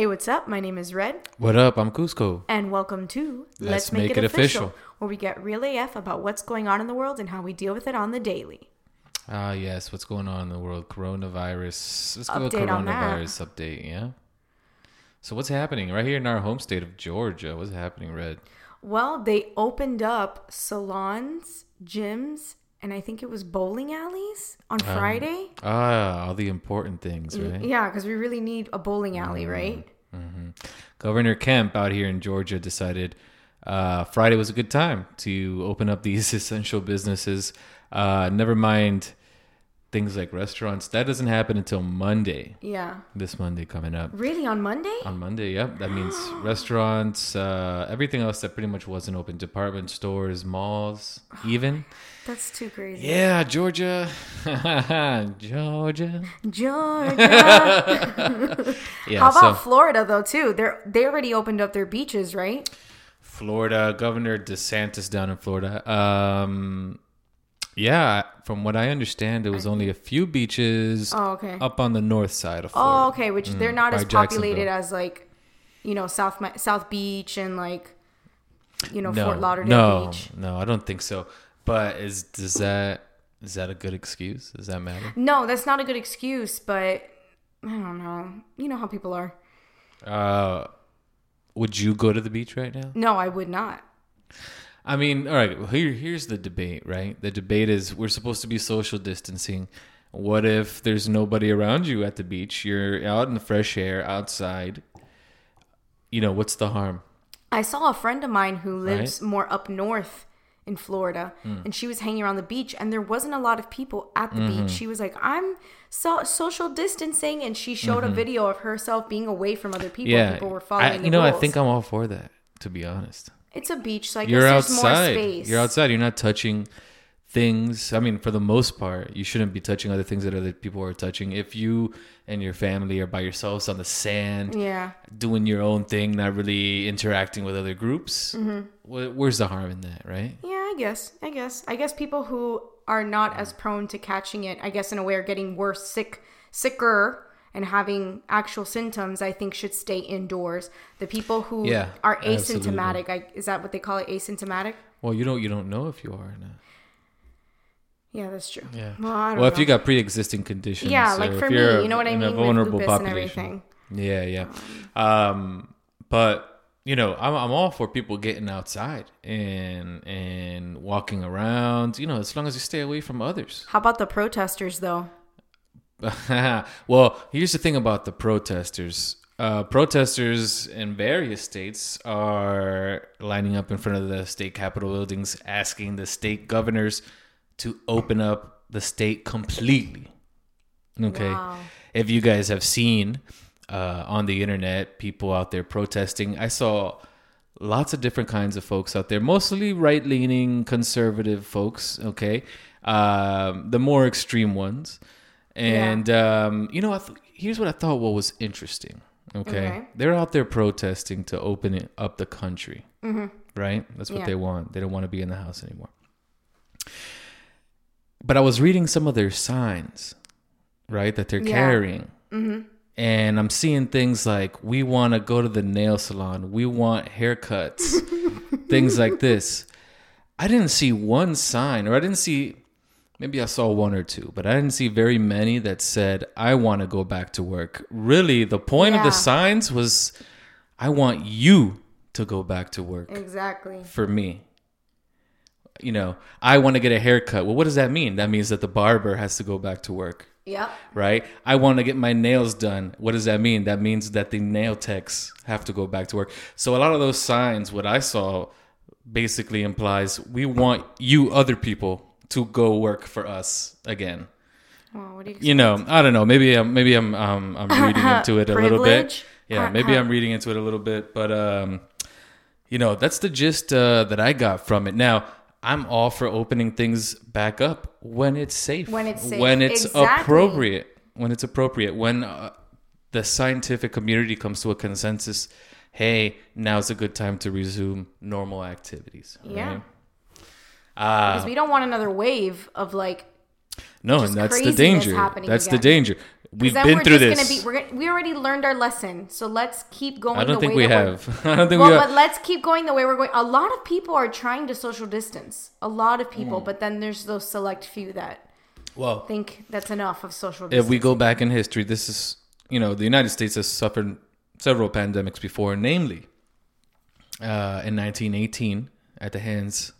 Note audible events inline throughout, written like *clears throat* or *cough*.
Hey, what's up? My name is Red, What up? I'm Cusco. and welcome to Let's Make It Official. where we get real AF about what's going on in the world and how we deal with it on the daily. Ah, yes. What's going on in the world? Coronavirus. Let's go Update that. coronavirus update. Yeah. So what's happening right here in our home state of Georgia? What's happening, Red? Well, they opened up salons, gyms, and I think it was bowling alleys on Um, Friday. Ah, all the important things, right? Yeah, because we really need a bowling alley, Mm. right? Governor Kemp out here in Georgia decided uh, Friday was a good time to open up these *laughs* essential businesses. Uh, never mind things like restaurants. That doesn't happen until Monday. Yeah. This Monday coming up. Really, on Monday? On Monday, yep. That means restaurants, uh, everything else that pretty much wasn't open, department stores, malls, *sighs* even. That's too crazy. Yeah, Georgia, *laughs* Georgia. Georgia. *laughs* *laughs* Yeah, How about so Florida though too? They're they already opened up their beaches, right? Florida, Governor DeSantis down in Florida. Um, yeah, from what I understand, it was only a few beaches Oh, okay. up on the north side of Florida. Oh, okay. Which they're not as populated as like, you know, South South Beach and like, you know, no, Fort Lauderdale no, Beach. no, I don't think so. But is does that is that a good excuse? Does that matter? No, that's not a good excuse, but I don't know. You know how people are. Uh, would you go to the beach right now? No, I would not. I mean, all right. well, Here, here's the debate, right? The debate is we're supposed to be social distancing. What if there's nobody around you at the beach? You're out in the fresh air, outside. You know, what's the harm? I saw a friend of mine who lives Right. more up north in Florida, and she was hanging around the beach, and there wasn't a lot of people at the Mm-hmm. beach. She was like, "I'm so- social distancing," and she showed a video of herself being away from other people. Mm-hmm. yeah, people were following I, you know, rules. I think I'm all for that. To be honest, it's a beach, so I you're guess there's more outside. space. You're outside. You're not touching things. I mean, for the most part, you shouldn't be touching other things that other people are touching. If you and your family are by yourselves on the sand, Yeah, doing your own thing, not really interacting with other groups. Mm-hmm. Where's the harm in that, right? yeah. I guess. I guess. I guess people who are not as prone to catching it, I guess, in a way, are getting worse, sick, sicker. And having actual symptoms, I think, should stay indoors. The people who Yeah, are asymptomatic, I, is that what they call it? Asymptomatic? Well, you don't you don't know if you are or not. Yeah, that's true. Yeah. Well, Well, if you got pre-existing conditions, yeah, like for me, you're know what I mean, a vulnerable population. everything. Yeah, yeah. Um, but you know, I'm I'm all for people getting outside and and walking around. You know, as long as you stay away from others. How about the protesters, though? *laughs* well, here's the thing about the protesters. Uh, protesters in various states are lining up in front of the state capitol buildings asking the state governors to open up the state completely. Okay. Wow. If you guys have seen uh, on the internet people out there protesting, I saw lots of different kinds of folks out there, mostly right leaning conservative folks, okay? Um, the more extreme ones. And, um, you know, I th- here's what I thought what was interesting, okay? Okay. They're out there protesting to open it up the country, right? That's what Yeah. they want. They don't want to be in the house anymore. But I was reading some of their signs, right, that they're Yeah. carrying. And I'm seeing things like, we want to go to the nail salon, we want haircuts, *laughs* things like this. I didn't see one sign, or I didn't see, maybe I saw one or two, but I didn't see very many that said, I want to go back to work. Really, the point of the signs was, I want you to go back to work Exactly. for me. You know, I want to get a haircut. Well, what does that mean? That means that the barber has to go back to work, Yep. right? I want to get my nails done. What does that mean? That means that the nail techs have to go back to work. So a lot of those signs, what I saw, basically implies we want you other people to go work for us again. Well, what do you? You know, I don't know. Maybe I'm maybe I'm um, I'm *laughs* reading into it a little bit. Yeah, maybe I'm reading into it a little bit, but um, you know, that's the gist uh, that I got from it. Now, I'm all for opening things back up when it's safe, When it's safe. when it's Exactly. appropriate, when it's appropriate, when uh, the scientific community comes to a consensus. Hey, now's a good time to resume normal activities. Yeah. right? Uh, Because we don't want another wave of like No, and that's the danger. That's the danger. We've been we're through this. Gonna be, we're, gonna- we already learned our lesson, so let's keep going. I don't the think way we have. *laughs* I don't think well, we but let's keep going the way we're going. A lot of people are trying to social distance. A lot of Mm. people, but then there's those select few that Well, think that's enough of social if we go back in history, this is you know the United States has suffered several pandemics before, namely uh, in 1918 at the hands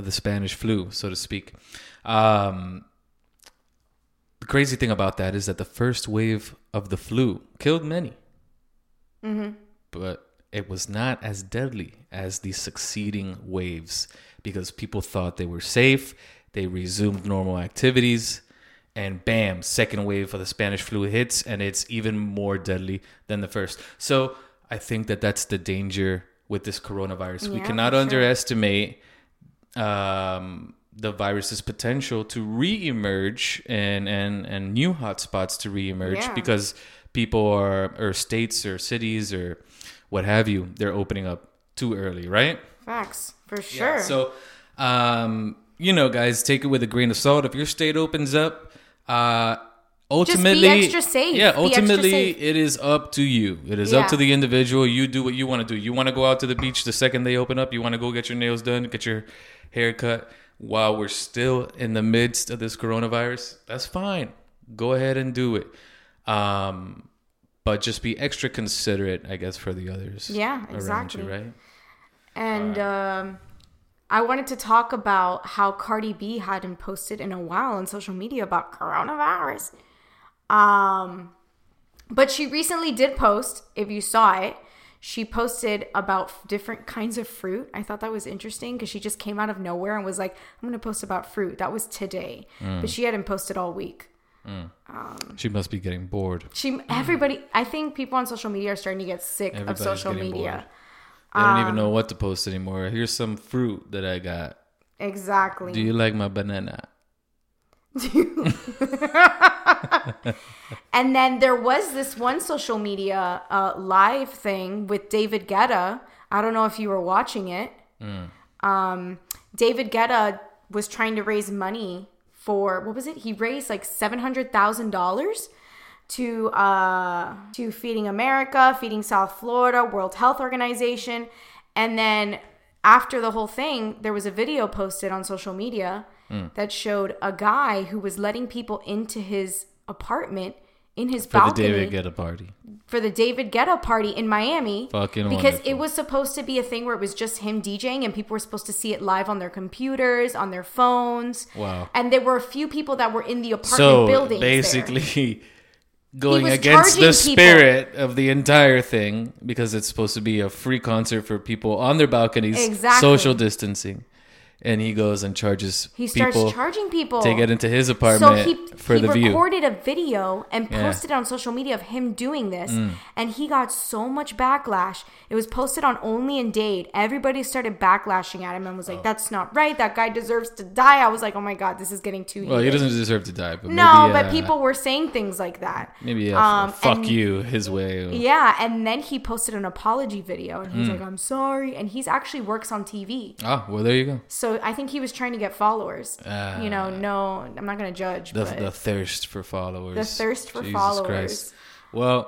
of the Spanish flu, so to speak. Um, the crazy thing about that is that the first wave of the flu killed many, but it was not as deadly as the succeeding waves because people thought they were safe. They resumed normal activities, and bam, second wave of the Spanish flu hits, and it's even more deadly than the first. So I think that that's the danger with this coronavirus. we cannot sure. underestimate um, the virus's potential to re-emerge and and and new hotspots to re-emerge Yeah. because people are or states or cities or what have you they're opening up too early right Facts for sure. so um you know guys take it with a grain of salt if your state opens up uh ultimately extra safe. yeah Be extra ultimately safe. it is up to you it is up to the individual you do what you want to do you want to go out to the beach the second they open up you want to go get your nails done get your hair cut while we're still in the midst of this coronavirus that's fine go ahead and do it um but just be extra considerate i guess for the others Yeah, around you, exactly. right And um, I wanted to talk about how Cardi B hadn't posted in a while on social media about coronavirus. Um, but she recently did post, if you saw it, she posted about different kinds of fruit. I thought that was interesting because she just came out of nowhere and was like, I'm going to post about fruit. That was today. Mm. But she hadn't posted all week. she must be getting bored She, everybody, I think people on social media are starting to get sick of social media. bored. They don't Um, even know what to post anymore. Here's some fruit that I got. Exactly. Do you like my banana? *laughs* *laughs* *laughs* And then there was this one social media uh, live thing with David Guetta. I don't know if you were watching it. Um, David Guetta was trying to raise money for what was it? He raised like seven hundred thousand dollars to uh, to Feeding America, Feeding South Florida, World Health Organization, and then after the whole thing, there was a video posted on social media that showed a guy who was letting people into his apartment in his For balcony the David Guetta party. for the David Guetta party in Miami. Fucking because wonderful. it was supposed to be a thing where it was just him DJing and people were supposed to see it live on their computers, on their phones. Wow. And there were a few people that were in the apartment So building. basically, *laughs* going against the people. spirit of the entire thing because it's supposed to be a free concert for people on their balconies, Exactly. social distancing, and he goes and charges he starts people charging people to get into his so apartment he, for he the view. He recorded a video and Yeah. Mm. posted it on social media of him doing this and he got so much backlash it was posted on only in date everybody started backlashing at him and was Oh. like that's not right that guy deserves to die i was like oh my god this is getting too Well, he doesn't deserve to die, but no maybe, but uh, people were saying things like that maybe uh, Um, fuck and- you his way. yeah and then he posted an apology video and he's Mm. like i'm sorry and he's actually works on tv Ah, well, there you go. so i think he was trying to get followers you know no i'm not gonna judge Ah. The, but the thirst for followers. The thirst for Jesus followers. Christ. Well,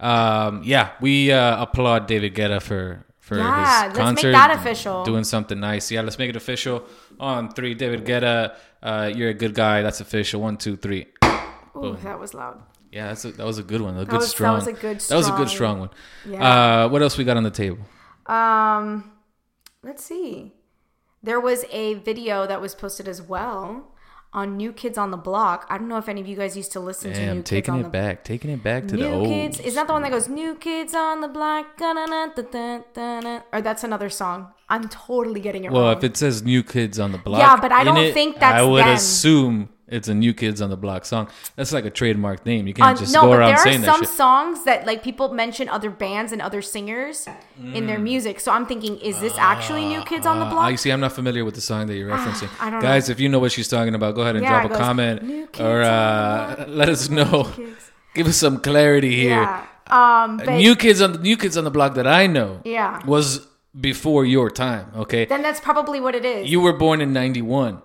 um, yeah, we uh, applaud David Guetta for for Yeah, his let's make concert. that official. Doing something nice. Yeah, let's make it official. On three, David Guetta, uh, you're a good guy. That's official. One, two, three. Ooh, that was loud Yeah, that's a, that was a good one. A good was- that was a good That was a good strong- strong one. Yeah. Uh, what else we got on the table? Um, let's see. There was a video that was posted as well on New Kids on the Block. I don't know if any of you guys used to listen to Damn, New Kids taking on it the back, taking it back to the old. Kids. Is that the one that goes New Kids on the Block? Or that's another song. I'm totally getting it Well, wrong. if it says New Kids on the Block, Yeah, but I don't it, think that's I would them. assume it's a New Kids on the Block song. That's like a trademark name. You can't Uh, just no, go but around there are saying that some shit. songs that like people mention other bands and other singers in their music. So I'm thinking, is this actually New Kids on the Uh, Block? I see. I'm not familiar with the song that you're referencing. I don't Guys, if you know what she's talking about, go ahead and Yeah, drop a goes, comment "New Kids or uh, *laughs* let us know. Give us some clarity here. Yeah. Um, but New kids on the New Kids on the Block that I know Yeah. was before your time. Okay, then that's probably what it is. you were born in '91.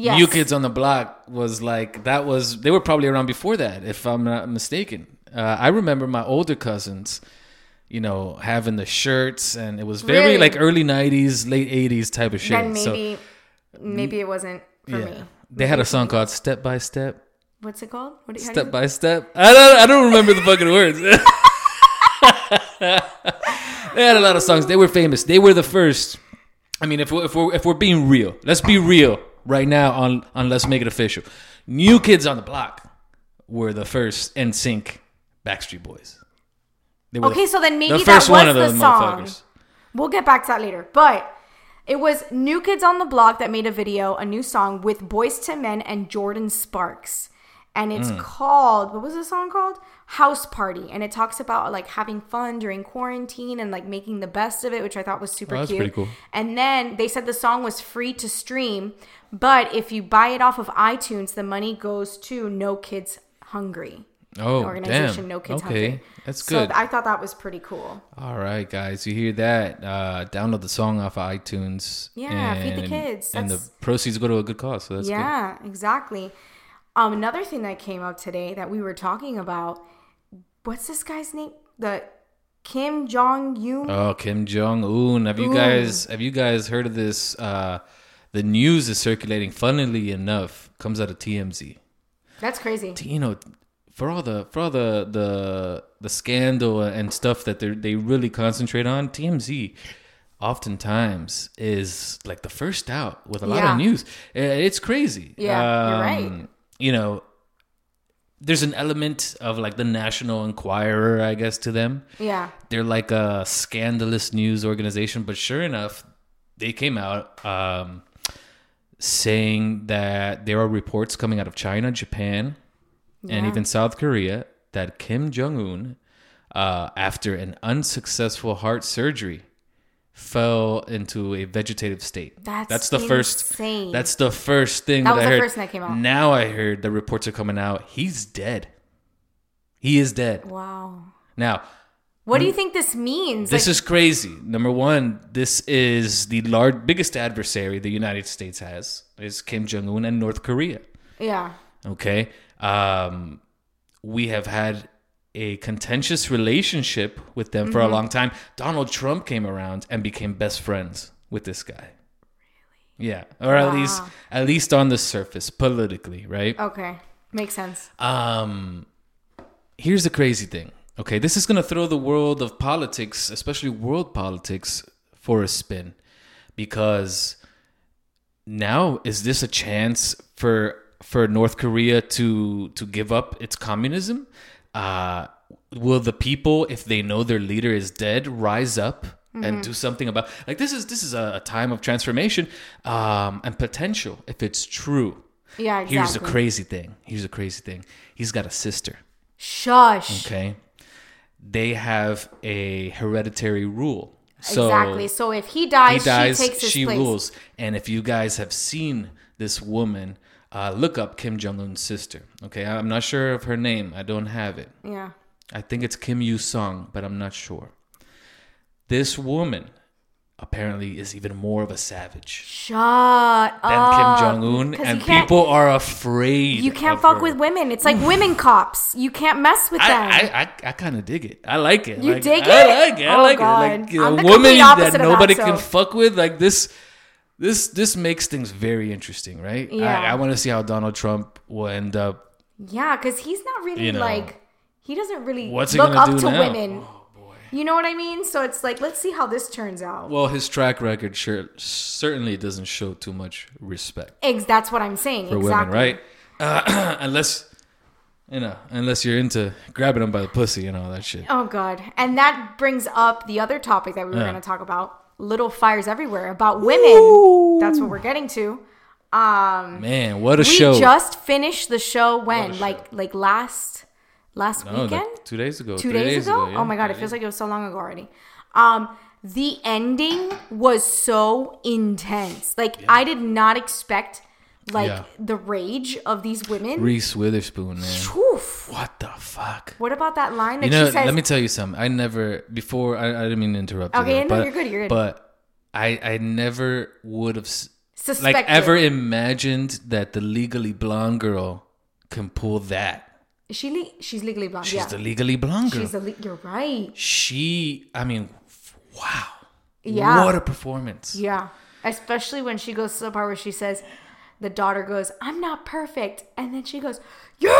Yes. New Kids on the Block was like that was they were probably around before that, if I'm not mistaken. Uh, I remember my older cousins, you know, having the shirts, and it was very Really? like early '90s, late '80s type of shit. Then So, maybe maybe it wasn't for yeah, me. they had a song called "Step by Step." What's it called? What do you, Step you- by step. I don't. I don't remember the fucking words. *laughs* they had a lot of songs. They were famous. They were the first. I mean, if we're, if we're if we're being real, let's be real right now. On on let's make it official. New Kids on the Block were the first NSYNC Backstreet Boys. They were Okay, so then maybe the that was one of the song. We'll get back to that later. But it was New Kids on the Block that made a video, a new song with Boyz II Men and Jordin Sparks. And it's Hmm. called, what was the song called? House Party. And it talks about like having fun during quarantine and like making the best of it, which I thought was super Oh, that's cute. pretty cool. And then they said the song was free to stream, but if you buy it off of iTunes, the money goes to No Kids Hungry. Oh, organization damn. No Kids okay, Hungry. that's So good. I thought that was pretty cool. All right, guys, you hear that? Uh, download the song off of iTunes. Yeah, feed the and- kids. and the proceeds go to a good cause. So that's good. yeah, exactly. Um, another thing that came up today that we were talking about. What's this guy's name? The Kim Jong Un. Oh, Kim Jong Un. Have you guys have you guys heard of this? Uh, the news is circulating. Funnily enough, comes out of TMZ. That's crazy. T- You know, for all the for all the the the scandal and stuff that they they really concentrate on, TMZ oftentimes is like the first out with a lot Yeah. of news. It's crazy. Yeah, you're right. Um, You know, there's an element of like the National Enquirer, I guess, to them Yeah. they're like a scandalous news organization but sure enough they came out um, saying that there are reports coming out of china japan and even south korea that kim jong-un uh, after an unsuccessful heart surgery fell into a vegetative state That's the first insane. that's the first thing That that, was I the heard. first thing that came out. now i heard the reports are coming out he's dead he is dead Wow. now What do you think this means? this Like, is crazy. Number one, this is the large, biggest adversary the United States has is Kim Jong Un and North Korea. yeah. Okay, um, we have had a contentious relationship with them Mm-hmm. for a long time. Donald Trump came around and became best friends with this guy. Really? Yeah, or at least at least on the surface, politically, right? Okay. Makes sense. Um, here's the crazy thing. Okay, this is gonna throw the world of politics, especially world politics, for a spin, because now is this a chance for for North Korea to to give up its communism? Uh, will the people, if they know their leader is dead, rise up and do something about? Like this is this is a, a time of transformation um, and potential if it's true. Yeah, exactly. Here's the crazy thing. Here's a crazy thing. He's got a sister. Shush. Okay. They have a hereditary rule. So exactly. So if he he dies, dies, she takes his she place. rules. And if you guys have seen this woman, uh, look up Kim Jong Un's sister. Okay. I'm not sure of her name. I don't have it. Yeah. I think it's Kim Yu Sung, but I'm not sure. This woman apparently is even more of a savage Shut up. Kim Jong Un, and people are afraid. You can't fuck her. with women. It's like women cops. You can't mess with them. I, I, I, I kind of dig it. I like it. You like, dig I it? like it. I Oh, like God. it. Like a woman that of that, nobody so- can fuck with. Like this, this, this makes things very interesting, right? Yeah. I, I want to see how Donald Trump will end up. yeah, because he's not really You know. like he doesn't really What's look up do to now? women. You know what I mean? So it's like let's see how this turns out. Well, his track record sure, certainly doesn't show too much respect Ex- that's what I'm saying. for exactly. women, right? Uh, *clears throat* unless, you know, unless you're into grabbing them by the pussy and all that shit. Oh god. And that brings up the other topic that we were Yeah. going to talk about. Little fires everywhere about women. That's what we're getting to. Um Man, what a we show! just finished the show when show. like like last last no, weekend? like two days ago. two three days, ago? yeah. oh my god, it feels like it was so long ago already. Um, the ending was so intense. Like I did not expect like Yeah. the rage of these women. Reese Witherspoon, man. Oof. What the fuck? What about that line that You know, she says? let me tell you something. I never before. I, I didn't mean to interrupt. Okay, there, no, but, you're good, you're good. But I I never would have suspected. like ever imagined that the legally blonde girl can pull that. Is she le- she's legally blonde. She's yeah. the legally blonde girl. she's a le- you're right. she, I mean, wow. Yeah. What a performance. Yeah. Especially when she goes to the part where she says, the daughter goes, I'm not perfect. And then she goes, You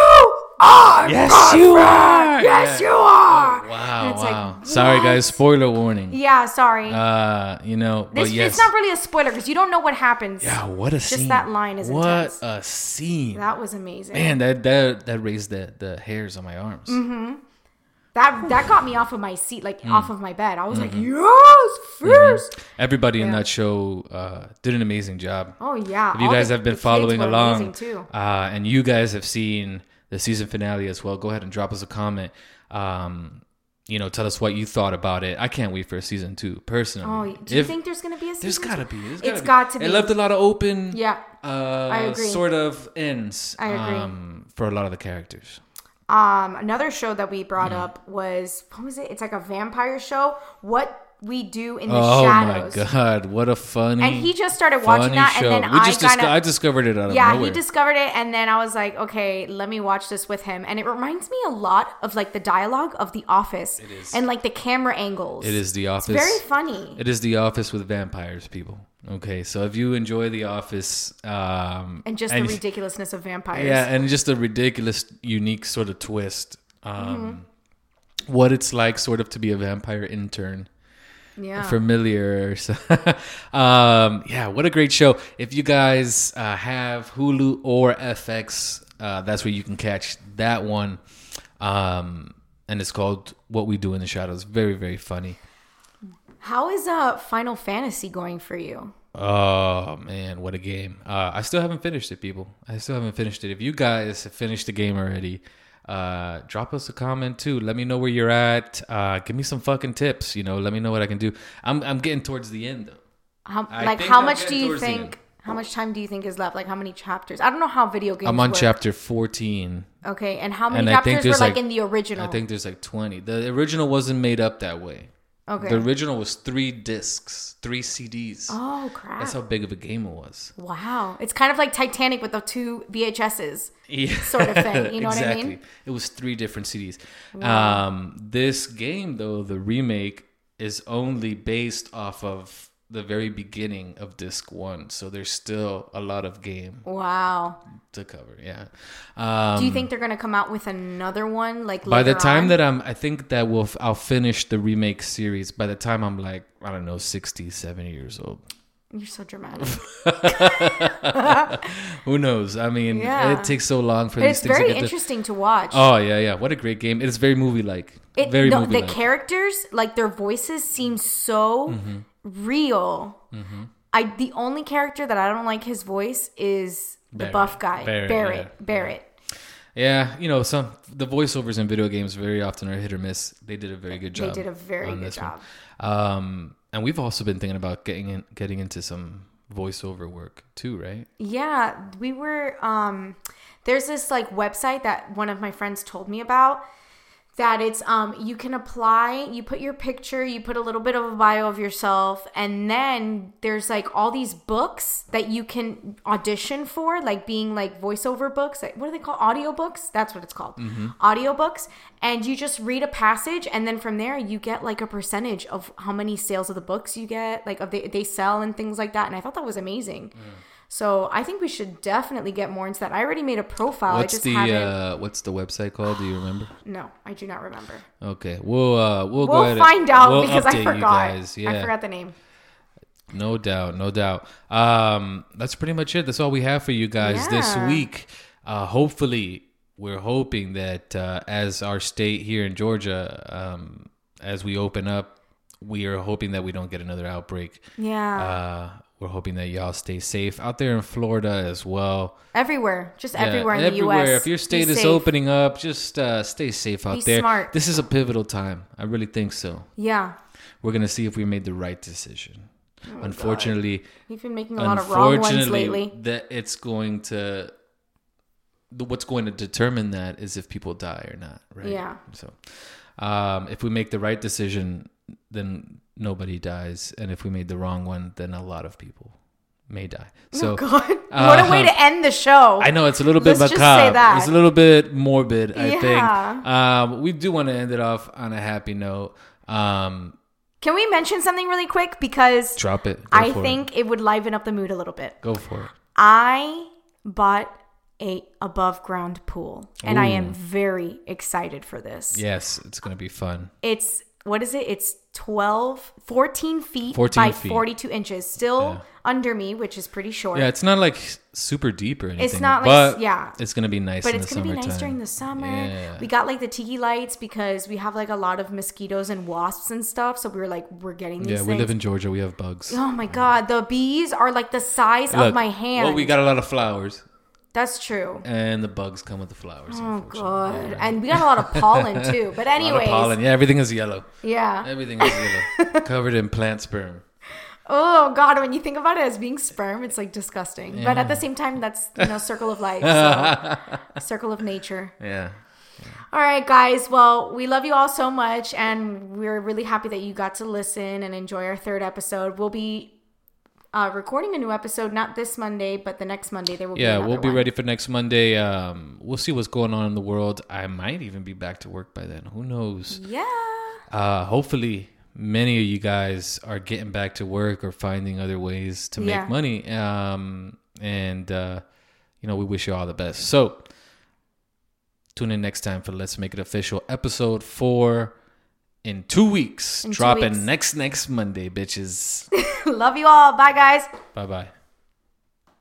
are! Yes, you are. Yes, Yeah. you are! Wow, And it's like. Sorry, guys. Spoiler warning. Yeah, sorry. Uh, you know, but It's, yes. it's not really a spoiler because you don't know what happens. yeah, what a scene. Just that line is What intense. a scene. That was amazing. Man, that that that raised the the hairs on my arms. Mm-hmm. That that got me off of my seat, like Mm. off of my bed. I was Mm-hmm. like, Yes, 1st Everybody in that show uh, did an amazing job. Oh yeah. If you all guys the- have been following along, uh, and you guys have seen the season finale as well, go ahead and drop us a comment. Um, you know, tell us what you thought about it. I can't wait for a season two, personally. Oh, do you If- think there's gonna be a season? there's gotta two? be? There's It's gotta got to be. It left a lot of open. Yeah. Uh, I agree. Sort of ends. I agree. Um, for a lot of the characters. Um, another show that we brought Mm. up was what was it? It's like a vampire show. What we do in the Oh shadows. Oh my god, what a funny And he just started watching that, show. and then we I just kind disco- I discovered it out of yeah, nowhere. he discovered it, and then I was like, okay, let me watch this with him. And it reminds me a lot of like the dialogue of The Office, it is. and like the camera angles. it is The It's Office. very funny. It is The Office with vampires, people. Okay, so if you enjoy The Office, um, and just the ridiculousness of vampires. yeah, and just the ridiculous, unique sort of twist. Um, Mm-hmm. What it's like, sort of, to be a vampire intern. Yeah. familiar. *laughs* So, um, yeah, what a great show! If you guys uh, have Hulu or FX, uh, that's where you can catch that one. Um, and it's called "What We Do in the Shadows." Very, very funny. How is uh Final Fantasy going for you? Oh man, what a game! Uh, I still haven't finished it, people. I still haven't finished it. If you guys have finished the game already, uh, drop us a comment too. Let me know where you're at. Uh, give me some fucking tips. You know, let me know what I can do. I'm I'm getting towards the end though. How I like how I'm much do you towards the end. think? How much time do you think is left? Like how many chapters? I don't know how video games. I'm on work. chapter 14. Okay, and how many And chapters were like, like- in the original? I think there's like 20. The original wasn't made up that way. Okay. The original was three discs, three CDs. oh crap! That's how big of a game it was. wow, it's kind of like Titanic with the two VHSs. Yeah. Sort of thing, you know what I mean? It was three different CDs. Um, this game, though, the remake is only based off of the very beginning of disc one. So there's still a lot of game Wow. to cover. Yeah. Um, Do you think they're gonna come out with another one like by the time on? that I'm, I think that we'll, I'll finish the remake series. By the time I'm like, I don't know, 60, 70 years old. You're so dramatic. *laughs* Who knows? I mean, Yeah. it takes so long for But these it's things very to get to- interesting to watch. Oh yeah, yeah. What a great game! It's very movie like. It, Very no, movie the characters, like their voices, seem so Mm-hmm. Real. I the only character that I don't like his voice is the buff guy, Barret, Barret. yeah. Barret. Yeah, you know, some the voiceovers in video games very often are hit or miss. They did a very good job. They did a very good job. Um, and we've also been thinking about getting in, getting into some voiceover work too, right? Yeah, we were um there's this like website that one of my friends told me about that it's um you can apply, you put your picture, you put a little bit of a bio of yourself and then there's like all these books that you can audition for like being like voiceover books. Like, what do they call audiobooks? That's what it's called. Audiobooks and you just read a passage and then from there you get like a percentage of how many sales of the books you get, like of they, they sell and things like that and I thought that was amazing. So I think we should definitely get more into that. I already made a profile. I What's just the haven't. uh, what's the website called? Do you remember? *gasps* no, I do not remember. Okay, we'll uh, we'll, We'll ahead. find and, out we'll because I forgot. Yeah, I forgot the name. No doubt, no doubt. Um, that's pretty much it. That's all we have for you guys this week. Uh, hopefully, we're hoping that uh, as our state here in Georgia, um, as we open up, we are hoping that we don't get another outbreak. Yeah, Uh, we're hoping that y'all stay safe out there in Florida as well. everywhere, just Yeah, everywhere in everywhere. the U.S. If your state is opening up, just uh, stay safe out Be there. smart. This is a pivotal time. I really think so. yeah, We're gonna see if we made the right decision. Oh Unfortunately, we've been making a lot of wrong ones lately. that it's going to what's going to determine that is if people die or not, right? Yeah. So, um, if we make the right decision, then nobody dies, and if we made the wrong one, then a lot of people may die. So Oh God, what a way to end the show. I know it's a little bit Let's just macabre. say that. It's a little bit morbid. I Yeah. think. Um, we do want to end it off on a happy note. Um, Can we mention something really quick because drop it. Go I think it. would liven up the mood a little bit. Go for it. I bought a above ground pool, and I am very excited for this. Yes, it's gonna be fun. It's what is it? It's 12, 14 feet 14 by feet. 42 inches. Still Yeah. under me, which is pretty short. Yeah, it's not like super deep or anything. It's not like- yeah. it's gonna be nice. but in it's gonna be nice during the summer. Yeah. We got like the tiki lights because we have like a lot of mosquitoes and wasps and stuff. So we were like, we're getting these Yeah, things. we live in Georgia. We have bugs. oh my god, the bees are like the size of my hand. Well, we got a lot of flowers, That's true. and the bugs come with the flowers. Oh god, and we got a lot of pollen too. *laughs* But A lot of pollen. Yeah, everything is yellow. yeah. Everything is yellow, *laughs* covered in plant sperm. Oh god, when you think about it as being sperm, it's like disgusting. But at the same time, that's you know circle of life, so, *laughs* circle of nature. Yeah. All right, guys. Well, we love you all so much, and we're really happy that you got to listen and enjoy our third episode. We'll be uh, recording a new episode not this Monday, but the next Monday. There will Yeah, another we'll be one. ready for next Monday. Um, we'll see what's going on in the world. I might even be back to work by then. Who knows? Yeah. Uh, hopefully, many of you guys are getting back to work or finding other ways to make Yeah. money. Um, and uh, you know, we wish you all the best. So, tune in next time for Let's Make It Official, episode four. In two weeks, In two dropping weeks. next next Monday, bitches. *laughs* love you all. Bye, guys. bye bye.